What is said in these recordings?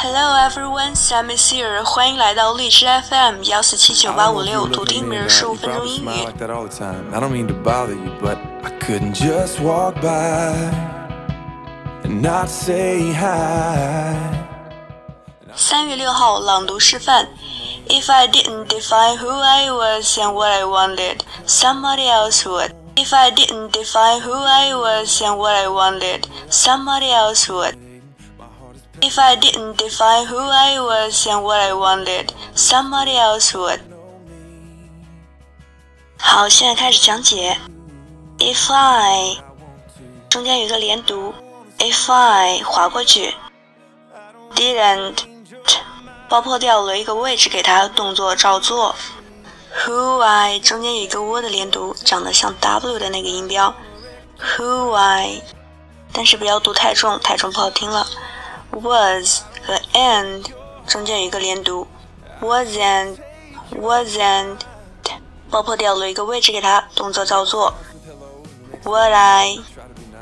Hello everyone, Sam is here. 欢迎来到荔枝 FM 幺四七九八五六，读听每日十五分钟英语。 like that all the time. I don't mean to bother you, but I couldn't just walk by and not say hi. 三月六号朗读示范。If I didn't define who I was and what I wanted, somebody else would. If I didn't define who I was and what I wanted, somebody else would. If I didn't define who I was and what I wanted, somebody else would. 好，现在开始讲解。If I 中间有一个连读，If I 划过去，didn't 爆破掉了一个位置给它，动作照做。Who I 中间有一个 w 的连读，长得像 W 的那个音标。Who I，但是不要读太重，太重不好听了。Was 和 and 中间有一个连读，wasn't wasn't 爆破掉了一个位置给它，动作照做。What I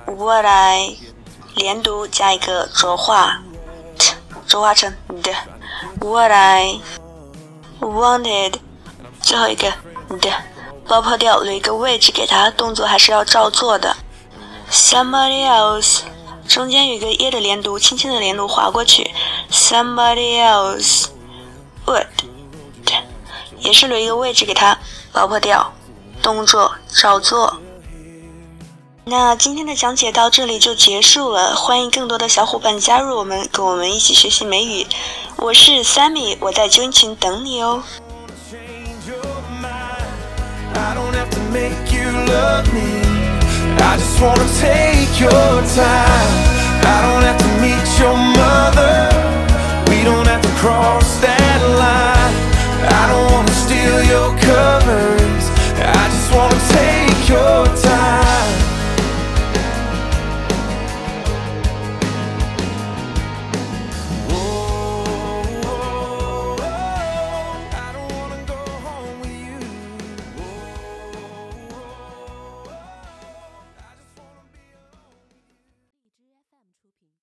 What I 连读加一个浊化，t 浊化成的。What I wanted 最后一个的爆破掉了一个位置给它，动作还是要照做的。Somebody else 中间有一个 e 的连读，轻轻的连读划过去。Somebody else would 也是留一个位置给它，爆破掉，动作照做。那今天的讲解到这里就结束了，欢迎更多的小伙伴加入我们，跟我们一起学习美语。我是 Sammy，我在军群等你哦。I just wanna take your time. I don't have to meet your mother. We don't have to cross that line. I don't wanna steal your covers. I just wanna